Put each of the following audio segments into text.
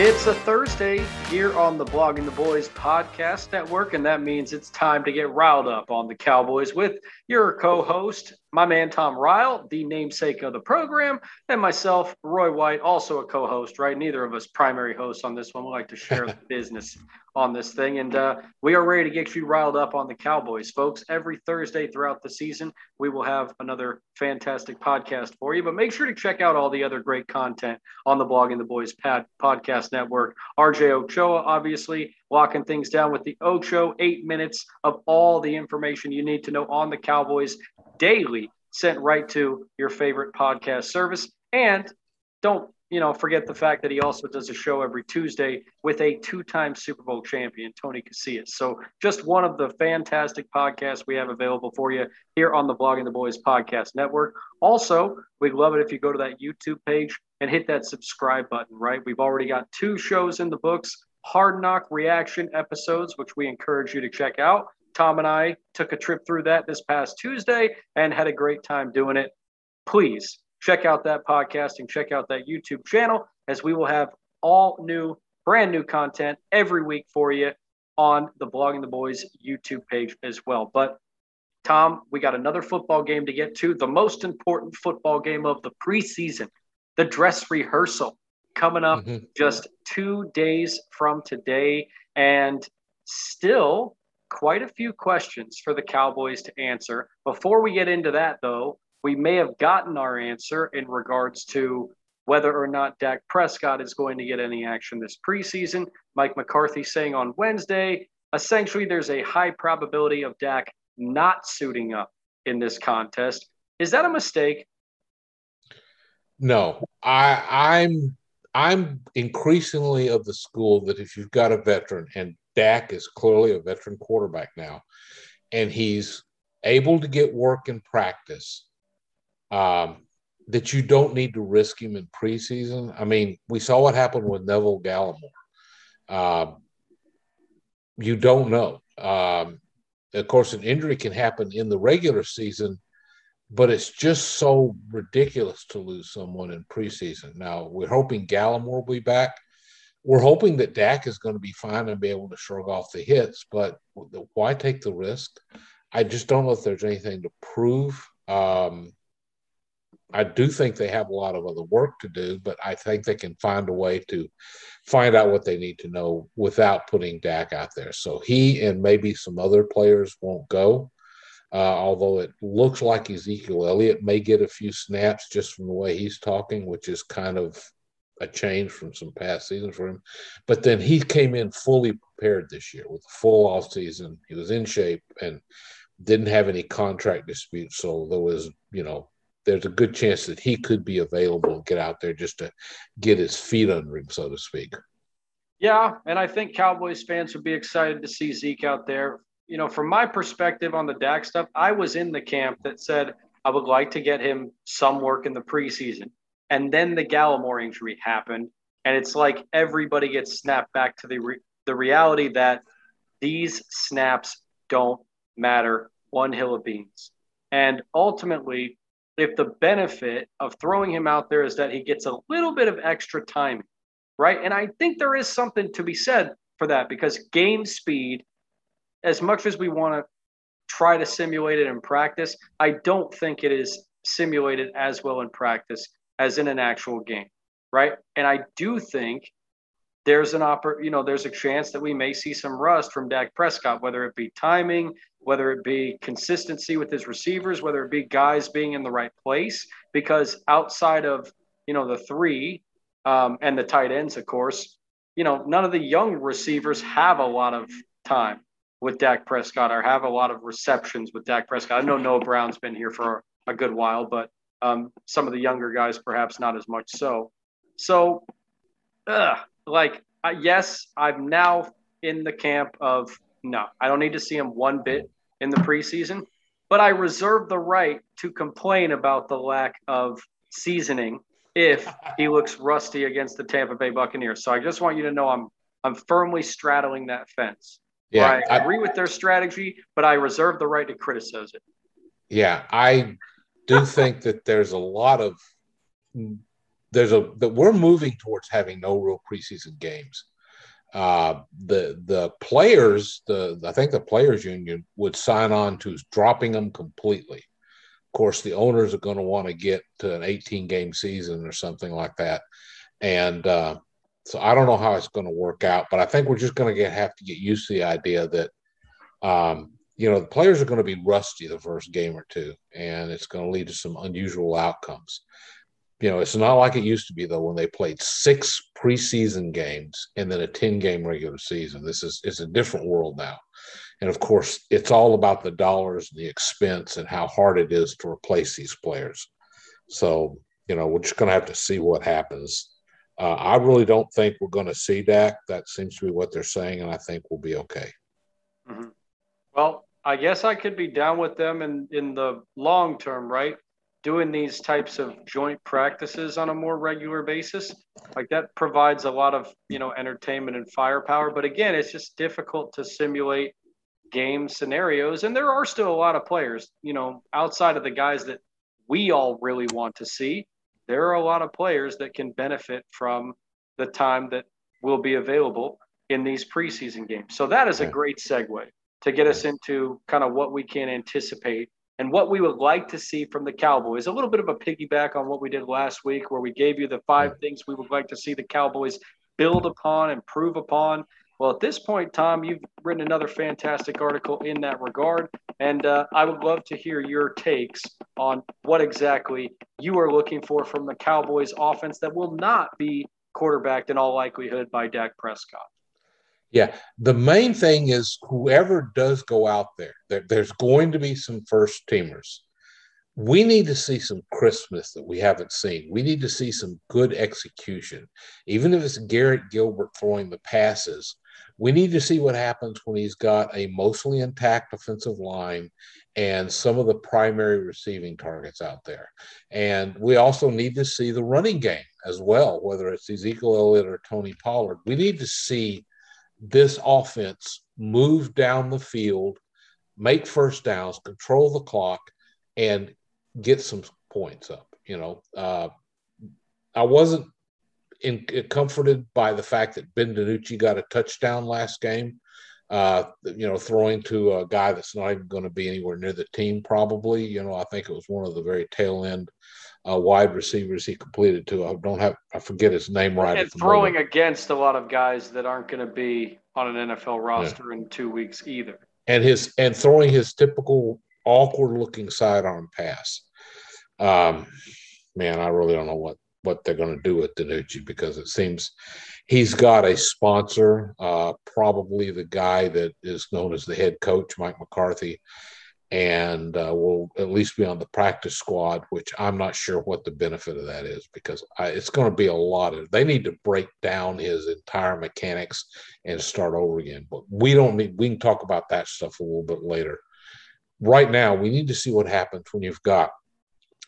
It's a Thursday here on the Blogging the Boys podcast network, and that means it's time to get riled up on the Cowboys with your co host, my man Tom Ryle, the namesake of the program, and myself, Roy White, also a co host, right? Neither of us primary hosts on this one. We like to share the business on this thing. And uh, we are ready to get you riled up on the Cowboys, folks. Every Thursday throughout the season, we will have another fantastic podcast for you. But make sure to check out all the other great content on the Blog Blogging the Boys pad- podcast network. RJ Ochoa, obviously, locking things down with the Ocho, eight minutes of all the information you need to know on the Cowboys daily, sent right to your favorite podcast service. And don't you know, forget the fact that he also does a show every Tuesday with a two-time Super Bowl champion, Tony Casillas. So just one of the fantastic podcasts we have available for you here on the Blogging the Boys podcast network. Also, we'd love it if you go to that YouTube page and hit that subscribe button, right? We've already got two shows in the books, Hard Knock reaction episodes, which we encourage you to check out. Tom and I took a trip through that this past Tuesday and had a great time doing it. Please check out that podcast and check out that YouTube channel as we will have all new, brand new content every week for you on the Blogging the Boys YouTube page as well. But Tom, we got another football game to get to, the most important football game of the preseason, the dress rehearsal coming up mm-hmm. just two days from today. And still quite a few questions for the Cowboys to answer. Before we get into that, though, we may have gotten our answer in regards to whether or not Dak Prescott is going to get any action this preseason. Mike McCarthy saying on Wednesday, essentially, there's a high probability of Dak not suiting up in this contest. Is that a mistake? No, I, I'm I'm increasingly of the school that if you've got a veteran, and Dak is clearly a veteran quarterback now, and he's able to get work in practice, um, that you don't need to risk him in preseason. I mean, we saw what happened with Neville Gallimore. Um, you don't know. Um, of course, an injury can happen in the regular season, but it's just so ridiculous to lose someone in preseason. Now, we're hoping Gallimore will be back. We're hoping that Dak is going to be fine and be able to shrug off the hits, but why take the risk? I just don't know if there's anything to prove. Um, I do think they have a lot of other work to do, but I think they can find a way to find out what they need to know without putting Dak out there. So he and maybe some other players won't go. Uh, although it looks like Ezekiel Elliott may get a few snaps just from the way he's talking, which is kind of a change from some past seasons for him. But then he came in fully prepared this year with a full off season. He was in shape and didn't have any contract disputes. So there was, you know, there's a good chance that he could be available to get out there just to get his feet under him, so to speak. Yeah, and I think Cowboys fans would be excited to see Zeke out there. You know, from my perspective on the Dak stuff, I was in the camp that said I would like to get him some work in the preseason. And then the Gallimore injury happened. And it's like everybody gets snapped back to the, re- the reality that these snaps don't matter one hill of beans. And ultimately, if the benefit of throwing him out there is that he gets a little bit of extra time right? And I think there is something to be said for that because game speed, as much as we want to try to simulate it in practice, I don't think it is simulated as well in practice as in an actual game, right? And I do think there's an oppor- you know, there's a chance that we may see some rust from Dak Prescott, whether it be timing, whether it be consistency with his receivers, whether it be guys being in the right place, because outside of you know the three um, and the tight ends, of course, you know, none of the young receivers have a lot of time with Dak Prescott or have a lot of receptions with Dak Prescott. I know Noah Brown's been here for a good while, but um, some of the younger guys perhaps not as much so. So, uh, like, uh, yes, I'm now in the camp of no, I don't need to see him one bit in the preseason, but I reserve the right to complain about the lack of seasoning if he looks rusty against the Tampa Bay Buccaneers. So I just want you to know I'm I'm firmly straddling that fence. Yeah, I agree I, with their strategy, but I reserve the right to criticize it. Yeah, I do think that there's a lot of there's a that we're moving towards having no real preseason games. Uh, the the players, the I think the players union would sign on to dropping them completely Of course, the owners are going to want to get to an 18 game season or something like that. And uh, so I don't know how it's going to work out, but I think we're just going to get have to get used to the idea that, um, you know, the players are going to be rusty the first game or two, and it's going to lead to some unusual outcomes. You know, it's not like it used to be though when they played six preseason games and then a 10 game regular season. This is it's a different world now. And of course, it's all about the dollars and the expense and how hard it is to replace these players. So, you know, we're just going to have to see what happens. Uh, I really don't think we're going to see Dak. That seems to be what they're saying, and I think we'll be okay. Mm-hmm. Well, I guess I could be down with them in, in the long term, right? Doing these types of joint practices on a more regular basis, like that provides a lot of you know entertainment and firepower. But again, it's just difficult to simulate game scenarios. And there are still a lot of players, you know, outside of the guys that we all really want to see. There are a lot of players that can benefit from the time that will be available in these preseason games. So that is a great segue to get us into kind of what we can anticipate and what we would like to see from the Cowboys. A little bit of a piggyback on what we did last week, where we gave you the five things we would like to see the Cowboys build upon, improve upon. Well, at this point, Tom, you've written another fantastic article in that regard, and uh, I would love to hear your takes on what exactly you are looking for from the Cowboys offense that will not be quarterbacked in all likelihood by Dak Prescott. Yeah, the main thing is whoever does go out there, there there's going to be some first teamers. We need to see some Christmas that we haven't seen. We need to see some good execution. Even if it's Garrett Gilbert throwing the passes, we need to see what happens when he's got a mostly intact offensive line and some of the primary receiving targets out there. And we also need to see the running game as well, whether it's Ezekiel Elliott or Tony Pollard. We need to see this offense move down the field, make first downs, control the clock, and get some points up. You know, uh, I wasn't in, comforted by the fact that Ben DiNucci got a touchdown last game. Uh, you know, throwing to a guy that's not even going to be anywhere near the team, probably. You know, I think it was one of the very tail end uh, wide receivers he completed to. I don't have, I forget his name right. And throwing moment. against a lot of guys that aren't going to be on an NFL roster yeah. in two weeks either. And his and throwing his typical awkward looking sidearm pass. Um, man, I really don't know what what they're going to do with DiNucci because it seems he's got a sponsor, uh, probably the guy that is known as the head coach, Mike McCarthy, and uh, will at least be on the practice squad, which I'm not sure what the benefit of that is because I, it's going to be a lot of. They need to break down his entire mechanics and start over again. But we don't need. We can talk about that stuff a little bit later. Right now, we need to see what happens when you've got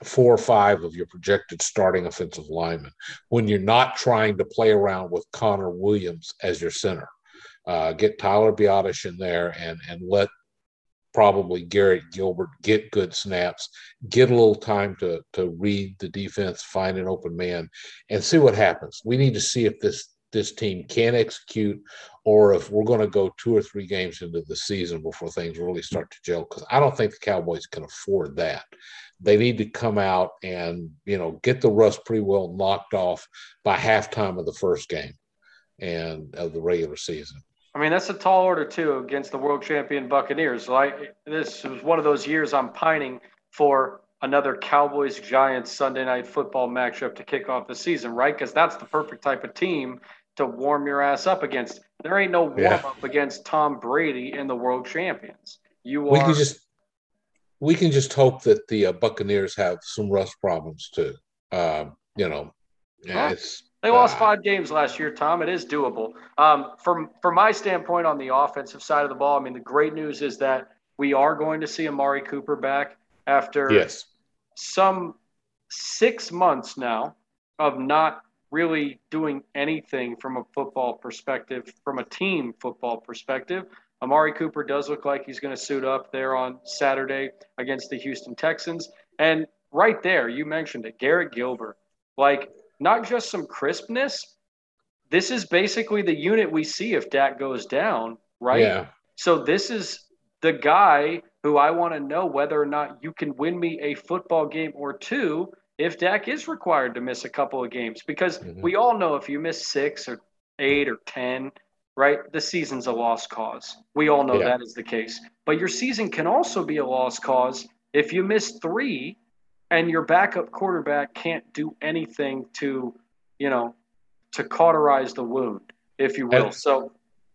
four or five of your projected starting offensive linemen when you're not trying to play around with Connor Williams as your center. Uh, get Tyler Biadasz in there and and let probably Garrett Gilbert get good snaps, get a little time to to read the defense, find an open man, and see what happens. We need to see if this this team can execute, or if we're going to go two or three games into the season before things really start to gel. Because I don't think the Cowboys can afford that. They need to come out and you know get the rust pretty well knocked off by halftime of the first game and of the regular season. I mean, that's a tall order too against the world champion Buccaneers. Like this was one of those years I'm pining for another Cowboys Giants Sunday night football matchup to kick off the season, right? Because that's the perfect type of team to warm your ass up against. There ain't no warm yeah. up against Tom Brady and the world champions. You are. We can just we can just hope that the uh, Buccaneers have some rust problems too. Uh, you know, yeah, it's they lost uh, five games last year, Tom. It is doable. Um, from from my standpoint on the offensive side of the ball, I mean, the great news is that we are going to see Amari Cooper back after yes. some six months now of not really doing anything from a football perspective, from a team football perspective. Amari Cooper does look like he's going to suit up there on Saturday against the Houston Texans. And right there, you mentioned it, Garrett Gilbert. Like not just some crispness. This is basically the unit we see if Dak goes down, right? Yeah. So this is the guy who I want to know whether or not you can win me a football game or two if Dak is required to miss a couple of games. Because mm-hmm. we all know if you miss six or eight or 10, right, the season's a lost cause. We all know yeah. that is the case. But your season can also be a lost cause if you miss three and your backup quarterback can't do anything to, you know, to cauterize the wound, if you will. so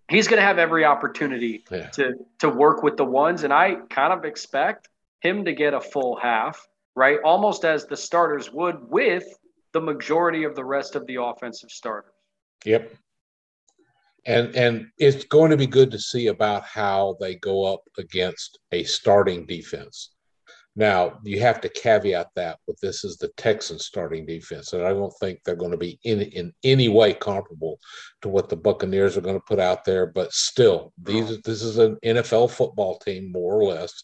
he's going to have every opportunity yeah. to to work with the ones, and I kind of expect him to get a full half, right? Almost as the starters would with the majority of the rest of the offensive starters. Yep. And and it's going to be good to see about how they go up against a starting defense. Now, you have to caveat that, but this is the Texans starting defense, and I don't think they're going to be in, in any way comparable to what the Buccaneers are going to put out there. But still, these this is an NFL football team, more or less,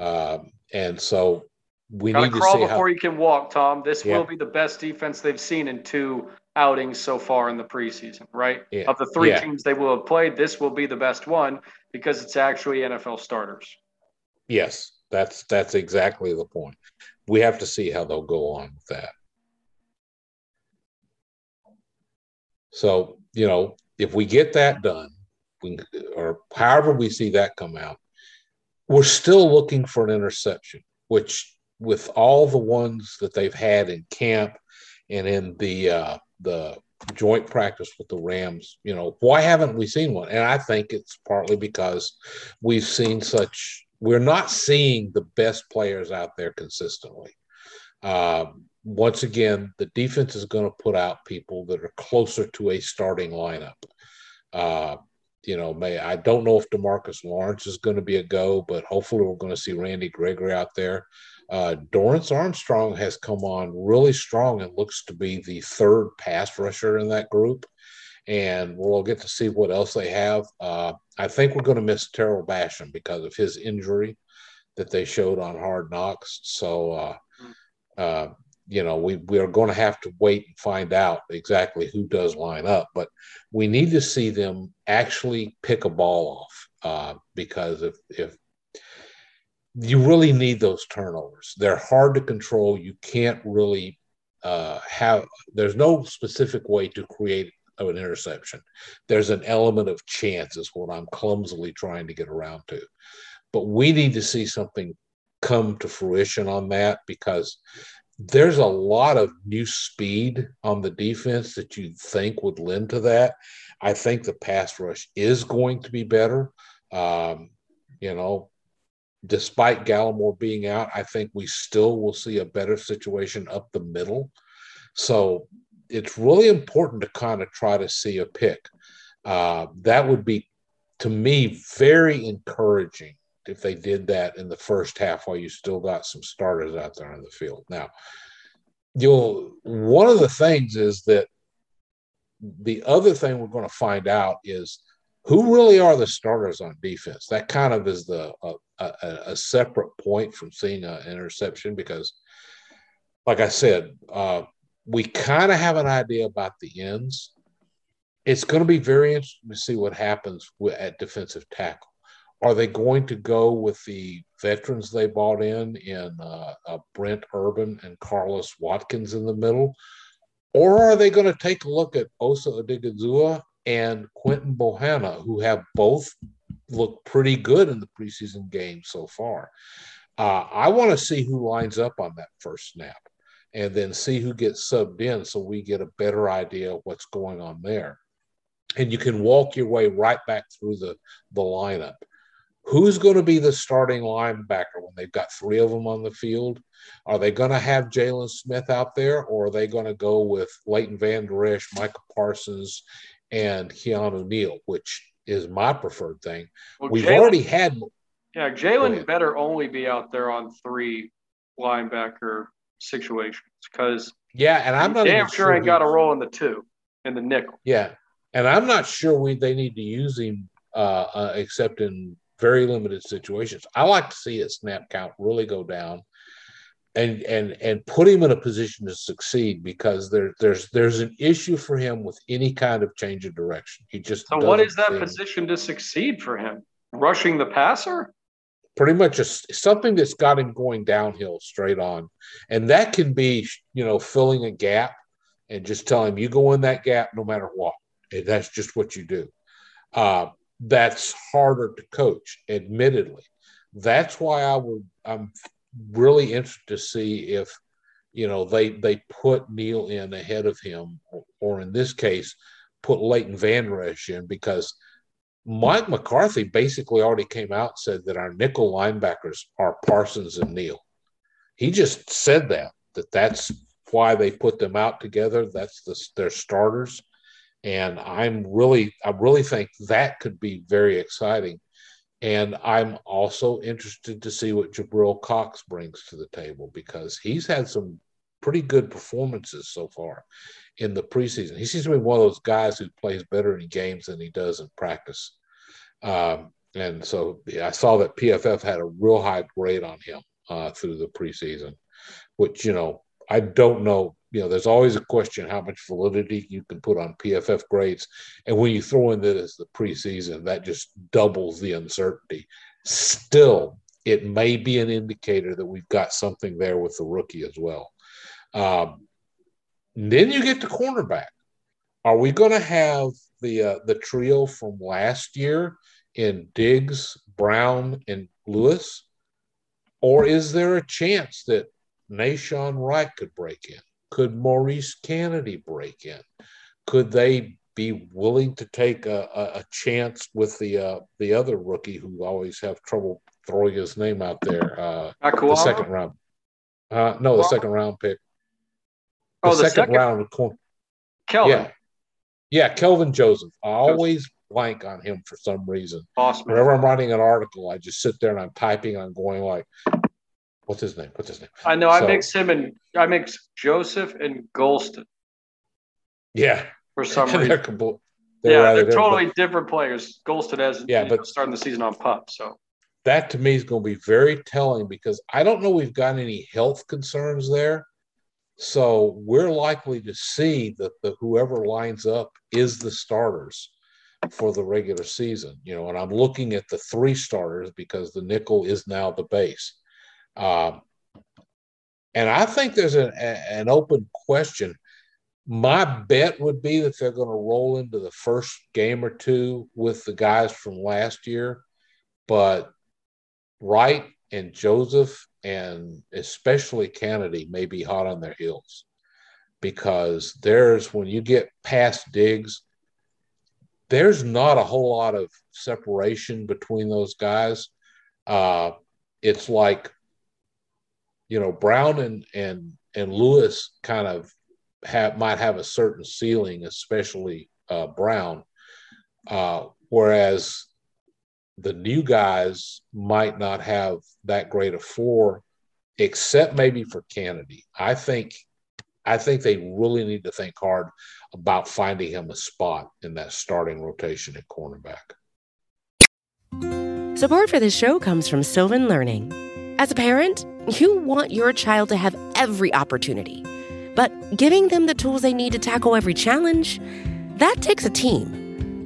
um, and so we Gotta need to crawl see before how, you can walk, Tom. This yeah. will be the best defense they've seen in two outings so far in the preseason, right? Yeah. Of the three yeah. teams they will have played, this will be the best one because it's actually NFL starters. Yes, that's that's exactly the point. We have to see how they'll go on with that. So, you know, if we get that done, we, or however we see that come out, we're still looking for an interception, which with all the ones that they've had in camp and in the uh, the joint practice with the Rams, you know, why haven't we seen one? And I think it's partly because we've seen such we're not seeing the best players out there consistently. Um, once again, the defense is going to put out people that are closer to a starting lineup. Uh, you know, may I don't know if Demarcus Lawrence is going to be a go, but hopefully we're going to see Randy Gregory out there. Uh, Dorance Armstrong has come on really strong and looks to be the third pass rusher in that group and we'll get to see what else they have. Uh, I think we're going to miss Tarell Basham because of his injury that they showed on Hard Knocks. So, uh, uh, you know, we, we are going to have to wait and find out exactly who does line up, but we need to see them actually pick a ball off uh, because if, if you really need those turnovers, they're hard to control. You can't really uh, have, there's no specific way to create of an interception. There's an element of chance, is what I'm clumsily trying to get around to. But we need to see something come to fruition on that because there's a lot of new speed on the defense that you think would lend to that. I think the pass rush is going to be better. Um, you know, despite Gallimore being out, I think we still will see a better situation up the middle. So it's really important to kind of try to see a pick. Uh, that would be, to me, very encouraging if they did that in the first half while you still got some starters out there on the field. Now, you'll one of the things is that the other thing we're going to find out is who really are the starters on defense. That kind of is the a, a, a separate point from seeing an interception because, like I said, uh, we kind of have an idea about the ends. it's going to be very interesting to see what happens at defensive tackle. Are they going to go with the veterans they bought in in uh, uh, Brent Urban and Carlos Watkins in the middle, or are they going to take a look at Osa Odighizuwa and Quinton Bohanna, who have both looked pretty good in the preseason game so far? Uh, I want to see who lines up on that first snap and then see who gets subbed in so we get a better idea of what's going on there. And you can walk your way right back through the, the lineup. Who's going to be the starting linebacker when they've got three of them on the field? Are they going to have Jaylon Smith out there, or are they going to go with Leighton Vander Esch, Micah Parsons, and Keanu Neal, which is my preferred thing? Well, We've Jaylon, already had. Yeah, Jaylon better only be out there on three linebacker situations because yeah, and I'm not damn sure ain't got a role in the two in the nickel. Yeah, and I'm not sure we they need to use him uh, uh, except in very limited situations. I like to see his snap count really go down and and and put him in a position to succeed because there there's there's an issue for him with any kind of change of direction. He just So what is that position to succeed for him? Rushing the passer? Pretty much just something that's got him going downhill straight on. And that can be, you know, filling a gap and just telling him you go in that gap no matter what. And that's just what you do. Uh, that's harder to coach, admittedly. That's why I would I'm really interested to see if you know they they put Neal in ahead of him, or, or in this case, put Leighton Van Esch in because Mike McCarthy basically already came out and said that our nickel linebackers are Parsons and Neal. He just said that that that's why they put them out together. That's the, their starters and I'm really I really think that could be very exciting. And I'm also interested to see what Jabril Cox brings to the table because he's had some pretty good performances so far in the preseason. He seems to be one of those guys who plays better in games than he does in practice. Um, and so yeah, I saw that PFF had a real high grade on him uh, through the preseason, which, you know, I don't know you know, there's always a question how much validity you can put on PFF grades. And when you throw in that as the preseason, that just doubles the uncertainty. Still, it may be an indicator that we've got something there with the rookie as well. Um, then you get to cornerback. Are we going to have the uh, the trio from last year in Diggs, Brown, and Lewis, or is there a chance that Nahshon Wright could break in? Could Maurice Canady break in? Could they be willing to take a, a, a chance with the uh, the other rookie who always have trouble throwing his name out there? Uh, the second round. Uh, no, the second round pick. The, oh, the second, second round. Kelvin. Yeah. Yeah, Kelvin Joseph. I always blank on him for some reason. Awesome. Whenever I'm writing an article, I just sit there and I'm typing. I'm going like, What's his name? What's his name? I know. So, I mix him and I mix Joseph and Golston. Yeah. For some reason. they're, compl- they're yeah, they're totally but, different players. Golston has yeah, but starting the season on pup. So that to me is going to be very telling because I don't know we've got any health concerns there. So we're likely to see that the whoever lines up is the starters for the regular season. You know, and I'm looking at the three starters because the nickel is now the base. Um, and I think there's an, an open question. My bet would be that they're going to roll into the first game or two with the guys from last year, but Wright and Joseph and especially Canady may be hot on their heels because there's when you get past Diggs, there's not a whole lot of separation between those guys. Uh, it's like you know, Brown and and and Lewis kind of have might have a certain ceiling, especially uh, Brown, uh, whereas the new guys might not have that great a floor, except maybe for Canady. I think I think they really need to think hard about finding him a spot in that starting rotation at cornerback. Support for this show comes from Sylvan Learning. As a parent, you want your child to have every opportunity, but giving them the tools they need to tackle every challenge, that takes a team.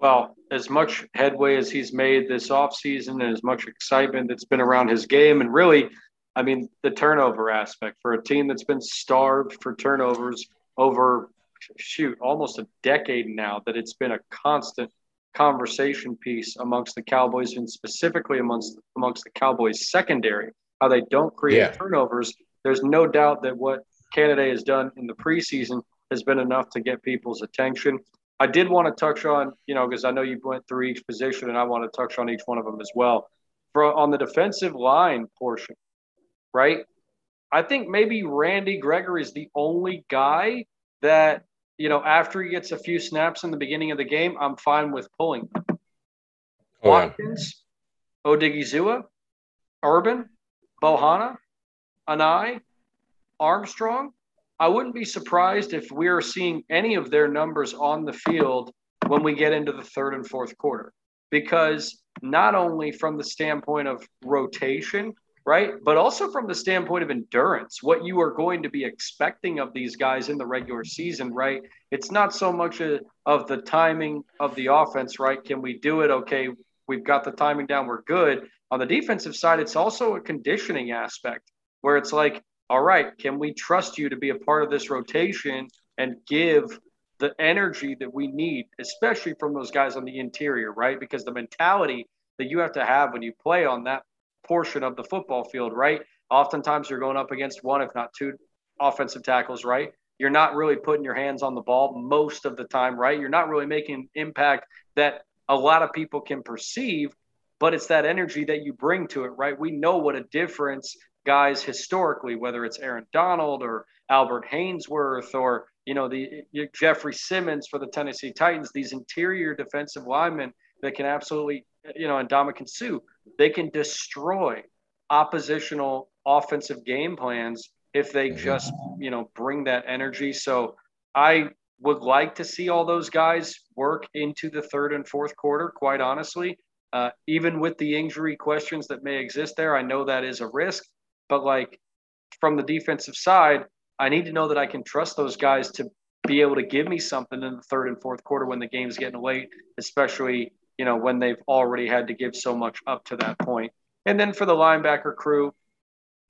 Well, as much headway as he's made this offseason and as much excitement that's been around his game, and really, I mean, the turnover aspect for a team that's been starved for turnovers over, shoot, almost a decade now, that it's been a constant conversation piece amongst the Cowboys and specifically amongst amongst the Cowboys secondary, how they don't create yeah. turnovers. There's no doubt that what Canady has done in the preseason has been enough to get people's attention. I did want to touch on, you know, because I know you went through each position and I want to touch on each one of them as well. For on the defensive line portion, right? I think maybe Randy Gregory is the only guy that you know, after he gets a few snaps in the beginning of the game, I'm fine with pulling. Oh, Watkins, yeah. Odighizuwa, Urban, Bohanna, Anae, Armstrong. I wouldn't be surprised if we're seeing any of their numbers on the field when we get into the third and fourth quarter. Because not only from the standpoint of rotation, right? But also from the standpoint of endurance, what you are going to be expecting of these guys in the regular season, right? It's not so much a, of the timing of the offense, right? Can we do it? Okay, we've got the timing down, we're good. On the defensive side, it's also a conditioning aspect where it's like, all right, can we trust you to be a part of this rotation and give the energy that we need, especially from those guys on the interior, right? Because the mentality that you have to have when you play on that portion of the football field, right? Oftentimes you're going up against one, if not two offensive tackles, right? You're not really putting your hands on the ball most of the time, right? You're not really making impact that a lot of people can perceive, but it's that energy that you bring to it, right? We know what a difference guys historically, whether it's Aaron Donald or Albert Haynesworth or you know the Jeffrey Simmons for the Tennessee Titans, these interior defensive linemen that can absolutely you know, and Ndamukong Suh, they can destroy oppositional offensive game plans if they mm-hmm. just, you know, bring that energy. So I would like to see all those guys work into the third and fourth quarter, quite honestly. Uh, even with the injury questions that may exist there, I know that is a risk. But like from the defensive side, I need to know that I can trust those guys to be able to give me something in the third and fourth quarter when the game's getting late, especially you know, when they've already had to give so much up to that point. And then for the linebacker crew,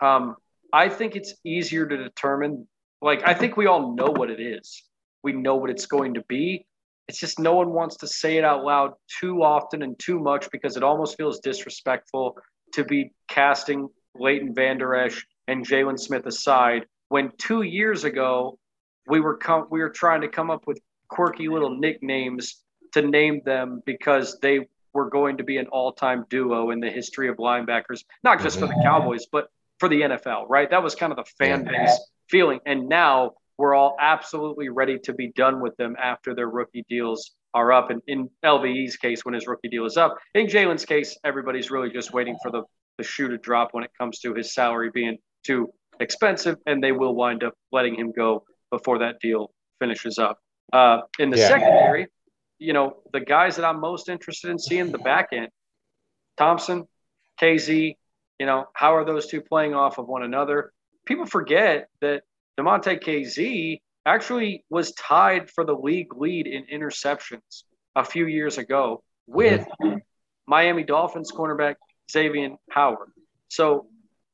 um, I think it's easier to determine. Like, I think we all know what it is. We know what it's going to be. It's just no one wants to say it out loud too often and too much because it almost feels disrespectful to be casting Leighton Vander Esch and Jaylon Smith aside when two years ago we were com- we were trying to come up with quirky little nicknames to name them because they were going to be an all-time duo in the history of linebackers, not just for the Cowboys, but for the NFL, right? That was kind of the fan base feeling. And now we're all absolutely ready to be done with them after their rookie deals are up. And in LVE's case, when his rookie deal is up, in Jaylon's case, everybody's really just waiting for the, the shoe to drop when it comes to his salary being too expensive, and they will wind up letting him go before that deal finishes up. Uh, in the yeah. secondary, you know, the guys that I'm most interested in seeing the back end, Thompson, Kazee, you know, how are those two playing off of one another? People forget that Damontae Kazee actually was tied for the league lead in interceptions a few years ago with Miami Dolphins cornerback Xavier Howard. So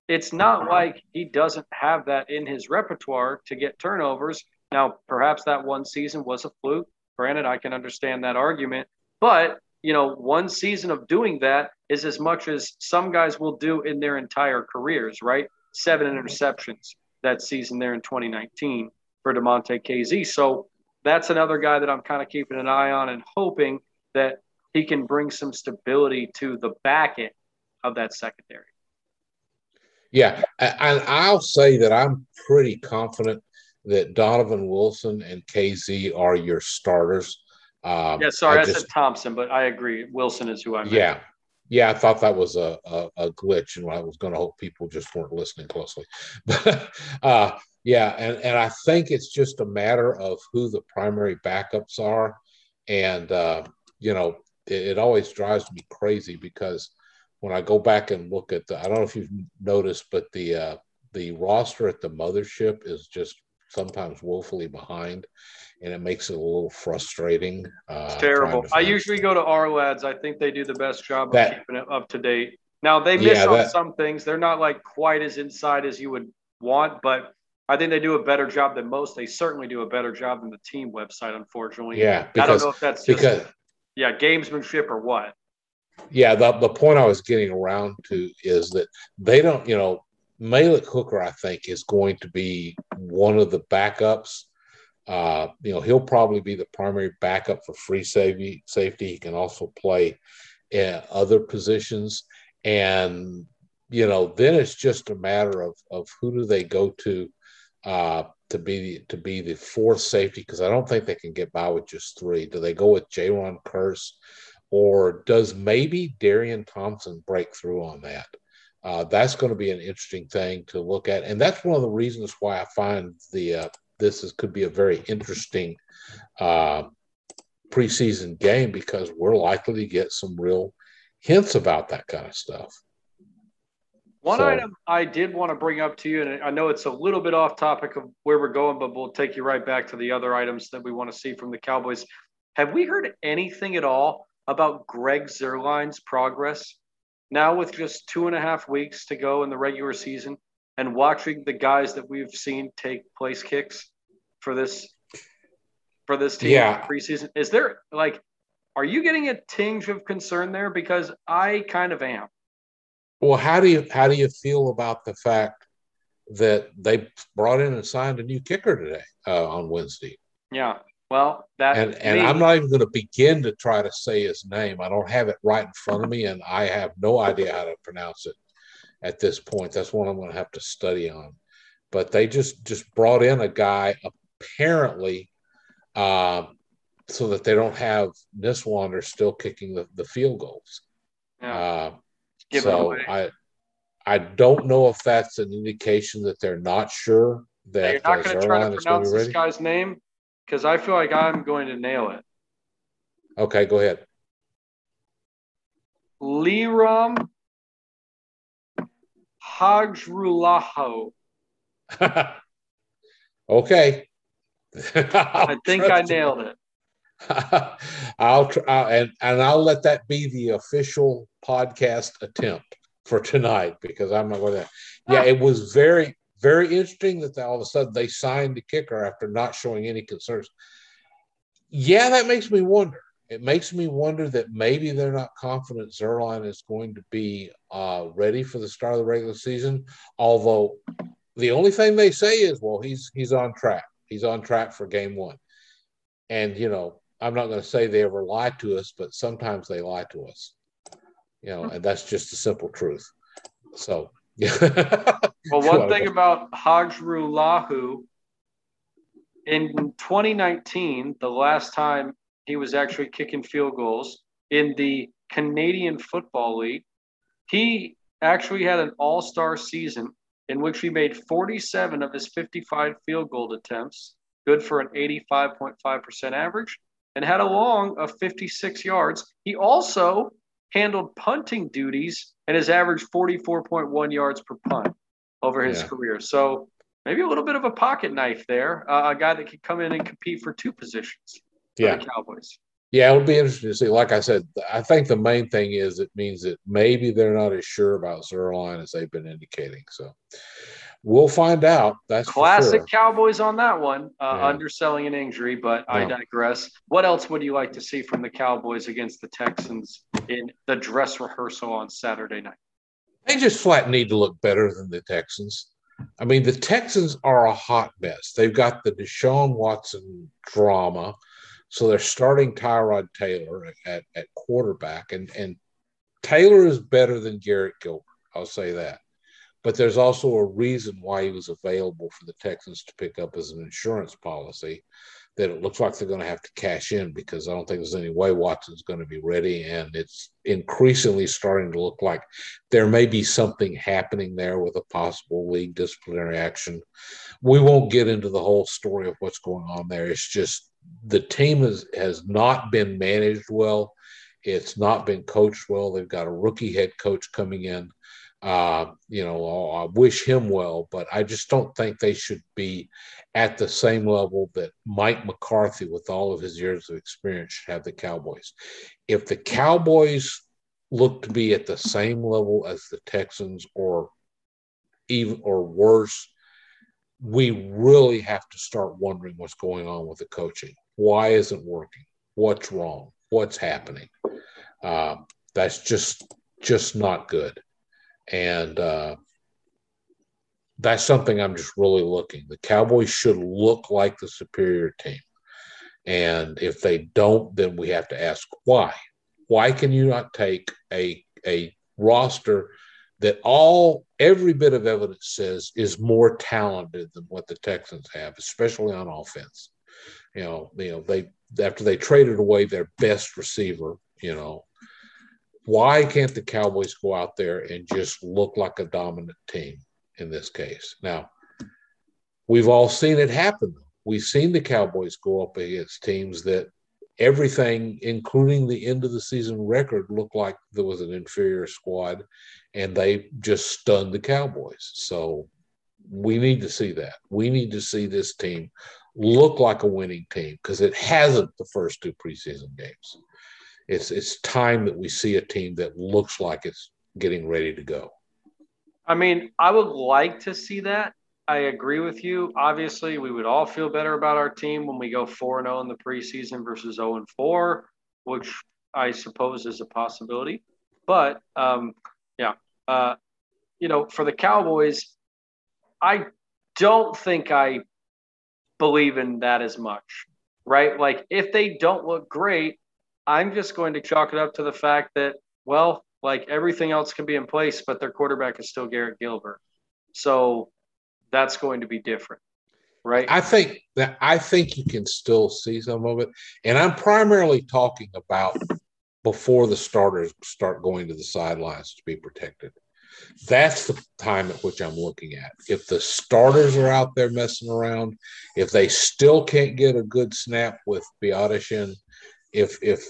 it's not like he doesn't have that in his repertoire to get turnovers. Now, perhaps that one season was a fluke. Granted, I can understand that argument, but you know, one season of doing that is as much as some guys will do in their entire careers, right? Seven interceptions that season there in 2019 for Damontae Kazee. So that's another guy that I'm kind of keeping an eye on and hoping that he can bring some stability to the back end of that secondary. Yeah, and I'll say that I'm pretty confident that Donovan Wilson and Kazee are your starters. Um, yeah, sorry, I, I just, said Thompson, but I agree. Wilson is who I'm. Yeah, yeah, I thought that was a, a, a glitch, and I was going to hope people just weren't listening closely. But uh, yeah, and, and I think it's just a matter of who the primary backups are. And, uh, you know, it, it, always drives me crazy because when I go back and look at the, I don't know if you've noticed, but the, uh, the roster at the mothership is just sometimes woefully behind and it makes it a little frustrating. Uh, it's terrible. I usually go to Ourlads. I think they do the best job that, of keeping it up to date. Now they miss yeah, on that, some things. They're not like quite as inside as you would want, but I think they do a better job than most. They certainly do a better job than the team website, unfortunately. Yeah, because, I don't know if that's just, because yeah gamesmanship or what. Yeah, the the point I was getting around to is that they don't, you know, Malik Hooker, I think, is going to be one of the backups uh, you know, he'll probably be the primary backup for free safety. Safety. He can also play other positions, and you know, then it's just a matter of of who do they go to uh, to be to be the fourth safety because I don't think they can get by with just three. Do they go with Jayron Kearse, or does maybe Darian Thompson break through on that? Uh, that's going to be an interesting thing to look at, and that's one of the reasons why I find the uh, this is, could be a very interesting uh, preseason game because we're likely to get some real hints about that kind of stuff. One so, item I did want to bring up to you, and I know it's a little bit off topic of where we're going, but we'll take you right back to the other items that we want to see from the Cowboys. Have we heard anything at all about Greg Zuerlein's progress? Now, with just two and a half weeks to go in the regular season, and watching the guys that we've seen take place kicks for this for this team yeah. preseason, is there like are you getting a tinge of concern there? Because I kind of am. Well, how do you how do you feel about the fact that they brought in and signed a new kicker today uh, on Wednesday? Yeah. Well, that and and I'm not even going to begin to try to say his name. I don't have it right in front of me, and I have no idea how to pronounce it at this point. That's one I'm going to have to study on. But they just just brought in a guy apparently uh, so that they don't have Niswander still kicking the, the field goals. Yeah. Uh, so I I don't know if that's an indication that they're not sure that you're not going to try to pronounce this guy's name because I feel like I'm going to nail it. Okay, go ahead. Lirim Hajrullahu. okay. I think I nailed it. I'll try and, and I'll let that be the official podcast attempt for tonight because I'm not going to. Yeah, it was very, very interesting that all of a sudden they signed the kicker after not showing any concerns. Yeah, that makes me wonder it makes me wonder that maybe they're not confident Zuerlein is going to be uh, ready for the start of the regular season. Although the only thing they say is, well, he's he's on track. He's on track for game one. And you know, I'm not going to say they ever lie to us, but sometimes they lie to us. You know, and that's just the simple truth. So, well, one thing about Hajrullahu in 2019, the last time he was actually kicking field goals in the Canadian Football League. He actually had an all star season in which he made 47 of his 55 field goal attempts, good for an 85.5% average, and had a long of 56 yards. He also handled punting duties and has averaged 44.1 yards per punt over his yeah. career. So maybe a little bit of a pocket knife there, uh, a guy that could come in and compete for two positions yeah. Cowboys. Yeah, it'll be interesting to see. Like I said, I think the main thing is it means that maybe they're not as sure about Zuerlein as they've been indicating. So We'll find out. That's classic sure. Cowboys on that one, uh, Yeah. underselling an injury, but I digress. What else would you like to see from the Cowboys against the Texans in the dress rehearsal on Saturday night? They just flat need to look better than the Texans. I mean, the Texans are a hot mess. They've got the Deshaun Watson drama. So they're starting Tyrod Taylor at, at quarterback. And, and Taylor is better than Garrett Gilbert. I'll say that. But there's also a reason why he was available for the Texans to pick up as an insurance policy that it looks like they're going to have to cash in because I don't think there's any way Watson's going to be ready. And it's increasingly starting to look like there may be something happening there with a possible league disciplinary action. We won't get into the whole story of what's going on there. It's just the team has, has not been managed well. It's not been coached well. They've got a rookie head coach coming in. Uh, you know, I wish him well, but I just don't think they should be at the same level that Mike McCarthy, with all of his years of experience, should have the Cowboys. If the Cowboys look to be at the same level as the Texans or even or worse, we really have to start wondering what's going on with the coaching. Why isn't working? What's wrong? What's happening? Uh, that's just just not good, and uh, that's something I'm just really looking. The Cowboys should look like the superior team, and if they don't, then we have to ask why. Why can you not take a a roster that all every bit of evidence says is more talented than what the Texans have, especially on offense. You know, you know, they after they traded away their best receiver, you know, why can't the Cowboys go out there and just look like a dominant team in this case? Now, we've all seen it happen. We've seen the Cowboys go up against teams that everything, including the end of the season record, looked like there was an inferior squad, and they just stunned the Cowboys. So we need to see that. We need to see this team look like a winning team because it hasn't the first two preseason games. It's it's time that we see a team that looks like it's getting ready to go. I mean, I would like to see that. I agree with you. Obviously, we would all feel better about our team when we go 4 0 in the preseason versus 0 4, which I suppose is a possibility. But um, yeah, uh, you know, for the Cowboys, I don't think I believe in that as much, right? Like, if they don't look great, I'm just going to chalk it up to the fact that, well, like everything else can be in place, but their quarterback is still Garrett Gilbert. So that's going to be different, right? I think that I think you can still see some of it, and I'm primarily talking about before the starters start going to the sidelines to be protected. That's the time at which I'm looking at. If the starters are out there messing around, if they still can't get a good snap with Biadasz if if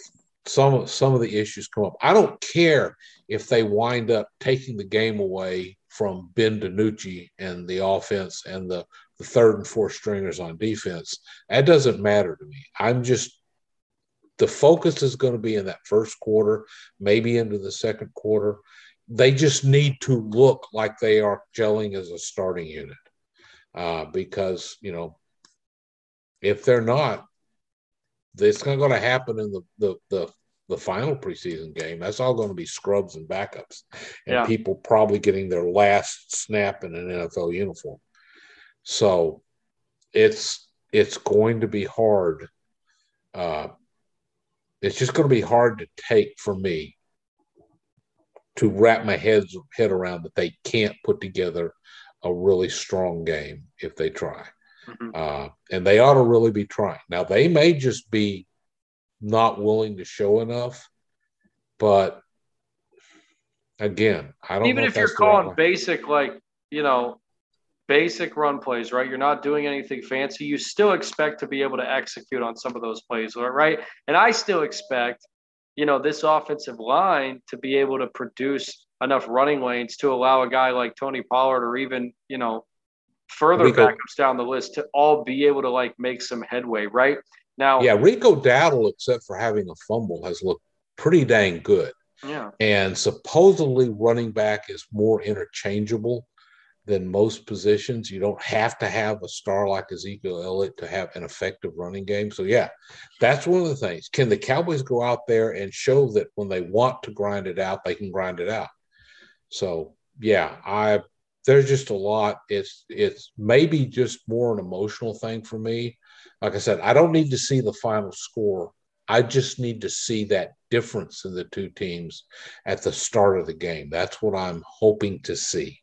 some some of the issues come up, I don't care if they wind up taking the game away from Ben DiNucci and the offense and the, the third and fourth stringers on defense. That doesn't matter to me. I'm just the focus is going to be in that first quarter, maybe into the second quarter. They just need to look like they are gelling as a starting unit, uh, because you know if they're not, it's not going to happen in the the the the final preseason game. That's all going to be scrubs and backups, and Yeah. people probably getting their last snap in an NFL uniform. So it's it's going to be hard. Uh, it's just going to be hard to take for me to wrap my head head around that they can't put together a really strong game if they try. Mhm. Uh, and they ought to really be trying. Now they may just be not willing to show enough, but again, I don't Even know if you're right calling basic, like, you know, basic run plays, right? You're not doing anything fancy. You still expect to be able to execute on some of those plays, right? And I still expect, you know, this offensive line to be able to produce enough running lanes to allow a guy like Tony Pollard or even, you know, further Rico- backups down the list to all be able to like make some headway, right? Now, Yeah, Rico Dowdle, except for having a fumble, has looked pretty dang good. yeah. And supposedly running back is more interchangeable than most positions. You don't have to have a star like Ezekiel Elliott to have an effective running game. So, yeah, that's one of the things. Can the Cowboys go out there and show that when they want to grind it out, they can grind it out? So, yeah, I there's just a lot. It's it's maybe just more an emotional thing for me. Like I said, I don't need to see the final score. I just need to see that difference in the two teams at the start of the game. That's what I'm hoping to see.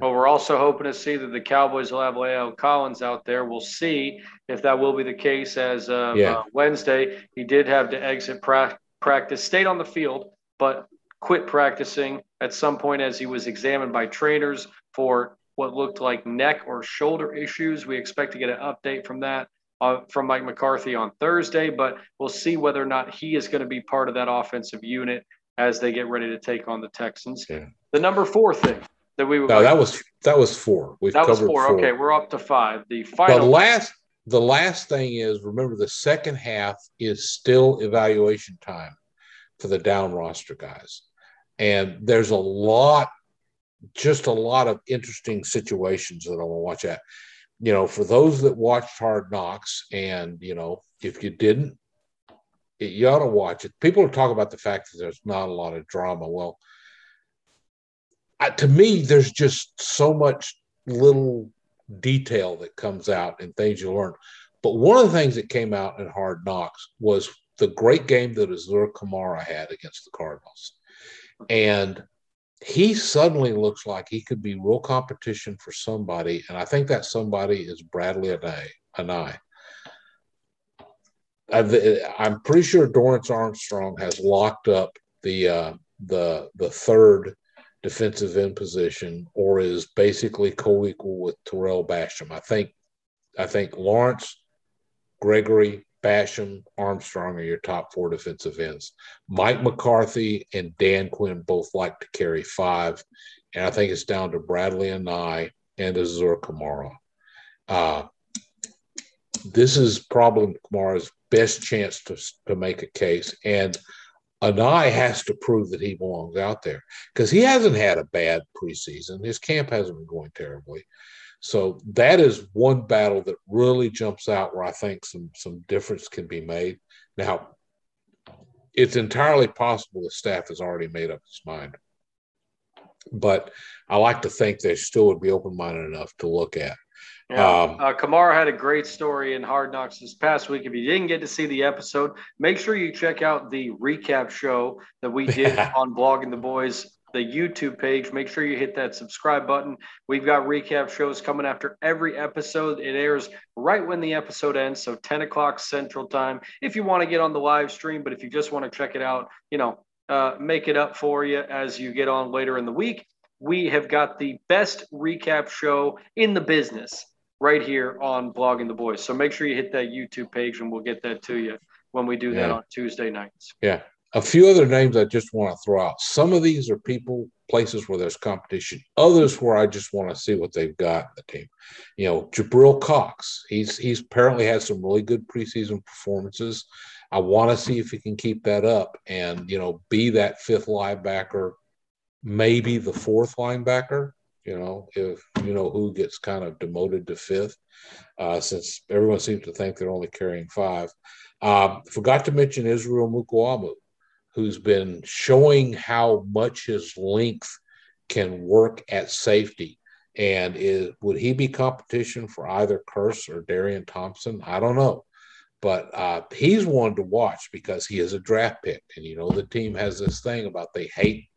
Well, we're also hoping to see that the Cowboys will have La'el Collins out there. We'll see if that will be the case as of yeah. uh, Wednesday. He did have to exit pra- practice, stayed on the field, but quit practicing at some point as he was examined by trainers for what looked like neck or shoulder issues. We expect to get an update from that uh, from Mike McCarthy on Thursday, but we'll see whether or not he is going to be part of that offensive unit as they get ready to take on the Texans. Yeah. The number four thing that we would no, like that was that was four. We've that was four. four. Okay, we're up to five. The final. The last the last thing is remember the second half is still evaluation time for the down roster guys, and there's a lot, just a lot of interesting situations that I want to watch at. You know, for those that watched Hard Knocks, and you know, if you didn't, you ought to watch it. People talk about the fact that there's not a lot of drama. Well, I, to me, there's just so much little detail that comes out and things you learn. But one of the things that came out in Hard Knocks was the great game that Azur Kamara had against the Cardinals. And he suddenly looks like he could be real competition for somebody. And I think that somebody is Bradlee Anae. I'm pretty sure Dorance Armstrong has locked up the uh, the the third defensive end position or is basically co-equal with Tarell Basham. I think I think Lawrence, Gregory, Basham, Armstrong are your top four defensive ends. Mike McCarthy and Dan Quinn both like to carry five. And I think it's down to Bradlee Anae and Azur Kamara. Uh, this is probably Kamara's best chance to, to make a case. And Anae has to prove that he belongs out there because he hasn't had a bad preseason. His camp hasn't been going terribly. So that is one battle that really jumps out where I think some some difference can be made. Now, it's entirely possible the staff has already made up its mind, but I like to think they still would be open minded enough to look at. Yeah. Um, uh, Kamara had a great story in Hard Knocks this past week. If you didn't get to see the episode, make sure you check out the recap show that we did on Blogging the Boys, the YouTube page. Make sure you hit that subscribe button. We've got recap shows coming after every episode. It airs right when the episode ends, so 10 o'clock Central Time. If you want to get on the live stream, but if you just want to check it out, you know, uh, make it up for you as you get on later in the week. We have got the best recap show in the business right here on Blogging the Boys. So make sure you hit that YouTube page and we'll get that to you when we do yeah. that on Tuesday nights. Yeah. A few other names I just want to throw out. Some of these are people, places where there's competition. Others where I just want to see what they've got in the team. You know, Jabril Cox. He's he's apparently had some really good preseason performances. I want to see if he can keep that up and you know be that fifth linebacker, maybe the fourth linebacker you know, if you know who gets kind of demoted to fifth, uh, since everyone seems to think they're only carrying five. Um, forgot to mention Israel Mukuamu, who's been showing how much his length can work at safety. And is would he be competition for either Curse or Darian Thompson? I don't know. But uh, he's one to watch because he is a draft pick. And you know, the team has this thing about they hate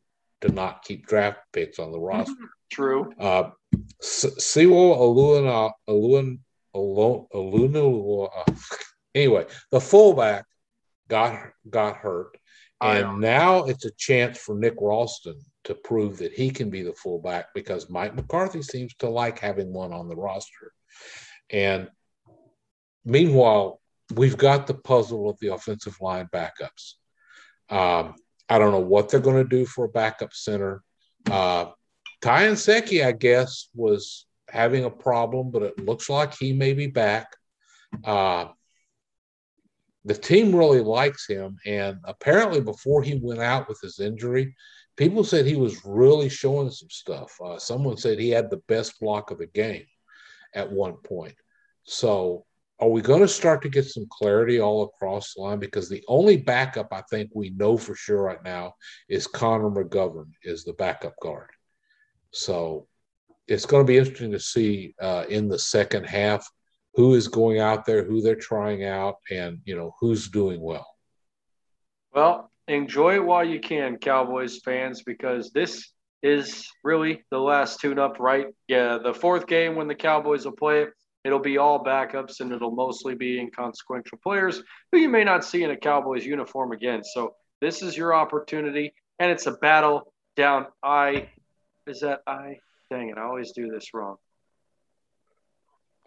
to not keep draft picks on the roster. True. Uh, Siwo Aluna Alun Aluna. Uh, anyway, the fullback got got hurt, and now it's a chance for Nick Ralston to prove that he can be the fullback because Mike McCarthy seems to like having one on the roster. And meanwhile, we've got the puzzle of the offensive line backups. Um, I don't know what they're going to do for a backup center. Uh, Ty Nsekhe, I guess, was having a problem, but it looks like he may be back. Uh, the team really likes him. And apparently, before he went out with his injury, people said he was really showing some stuff. Uh, someone said he had the best block of the game at one point. So, are we going to start to get some clarity all across the line? Because the only backup I think we know for sure right now is Connor McGovern is the backup guard. So, it's going to be interesting to see uh, in the second half who is going out there, who they're trying out, and you know who's doing well. Well, enjoy it while you can, Cowboys fans, because this is really the last tune-up, right? Yeah, the fourth game when the Cowboys will play it, it'll be all backups and it'll mostly be inconsequential players who you may not see in a Cowboys uniform again. So this is your opportunity, and it's a battle down I. Is that I? Dang it! I always do this wrong.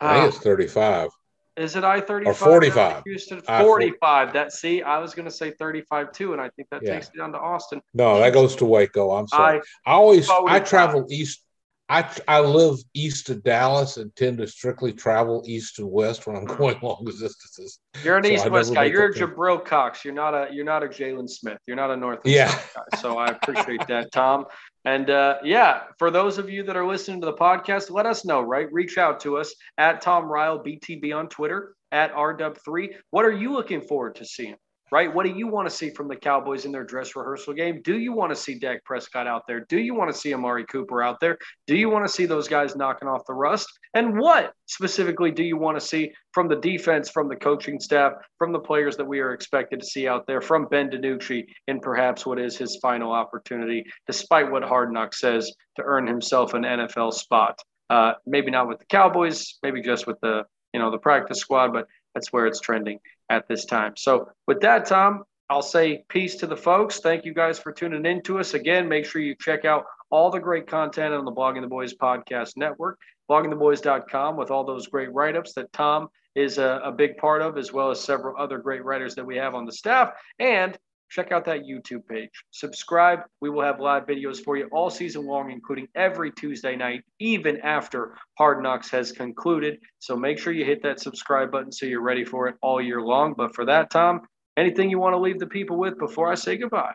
I think it's um, 35. Is it I thirty or 45? Houston forty five. That see, I was going to say thirty five too, and I think that Yeah. takes it down to Austin. No, that goes to Waco. I'm sorry. I I always I travel east. I I live east of Dallas and tend to strictly travel east and west when I'm going long distances. you're an So East West guy. You're a Jabril Cox. You're not a you're not a Jaylon Smith. You're not a North Yeah. Guy. So I appreciate that, Tom. And uh, yeah, for those of you that are listening to the podcast, let us know. Right, reach out to us at Tom Ryle BTB on Twitter at RW3. What are you looking forward to seeing? Right? What do you want to see from the Cowboys in their dress rehearsal game? Do you want to see Dak Prescott out there? Do you want to see Amari Cooper out there? Do you want to see those guys knocking off the rust? And what specifically do you want to see from the defense, from the coaching staff, from the players that we are expected to see out there, from Ben DiNucci in perhaps what is his final opportunity, despite what Hard Knock says, to earn himself an NFL spot? Uh, maybe not with the Cowboys, maybe just with the you know the practice squad, but that's where it's trending at this time. So with that, Tom, I'll say peace to the folks. Thank you guys for tuning in to us. Again, make sure you check out all the great content on the Blogging the Boys podcast network, bloggingtheboys.com, with all those great write ups that Tom is a, a big part of, as well as several other great writers that we have on the staff. And check out that YouTube page. Subscribe. We will have live videos for you all season long, including every Tuesday night, even after Hard Knocks has concluded. So make sure you hit that subscribe button so you're ready for it all year long. But for that, Tom, anything you want to leave the people with before I say goodbye?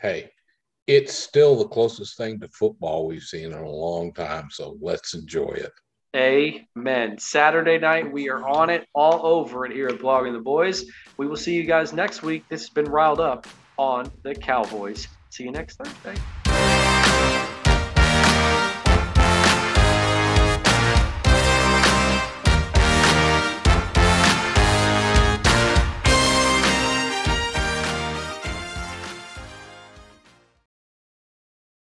Hey, it's still the closest thing to football we've seen in a long time. So let's enjoy it. Amen. Saturday night, we are on it, all over it here at Blogging the Boys. We will see you guys next week. This has been Ryled Up on the Cowboys. See you next Thursday.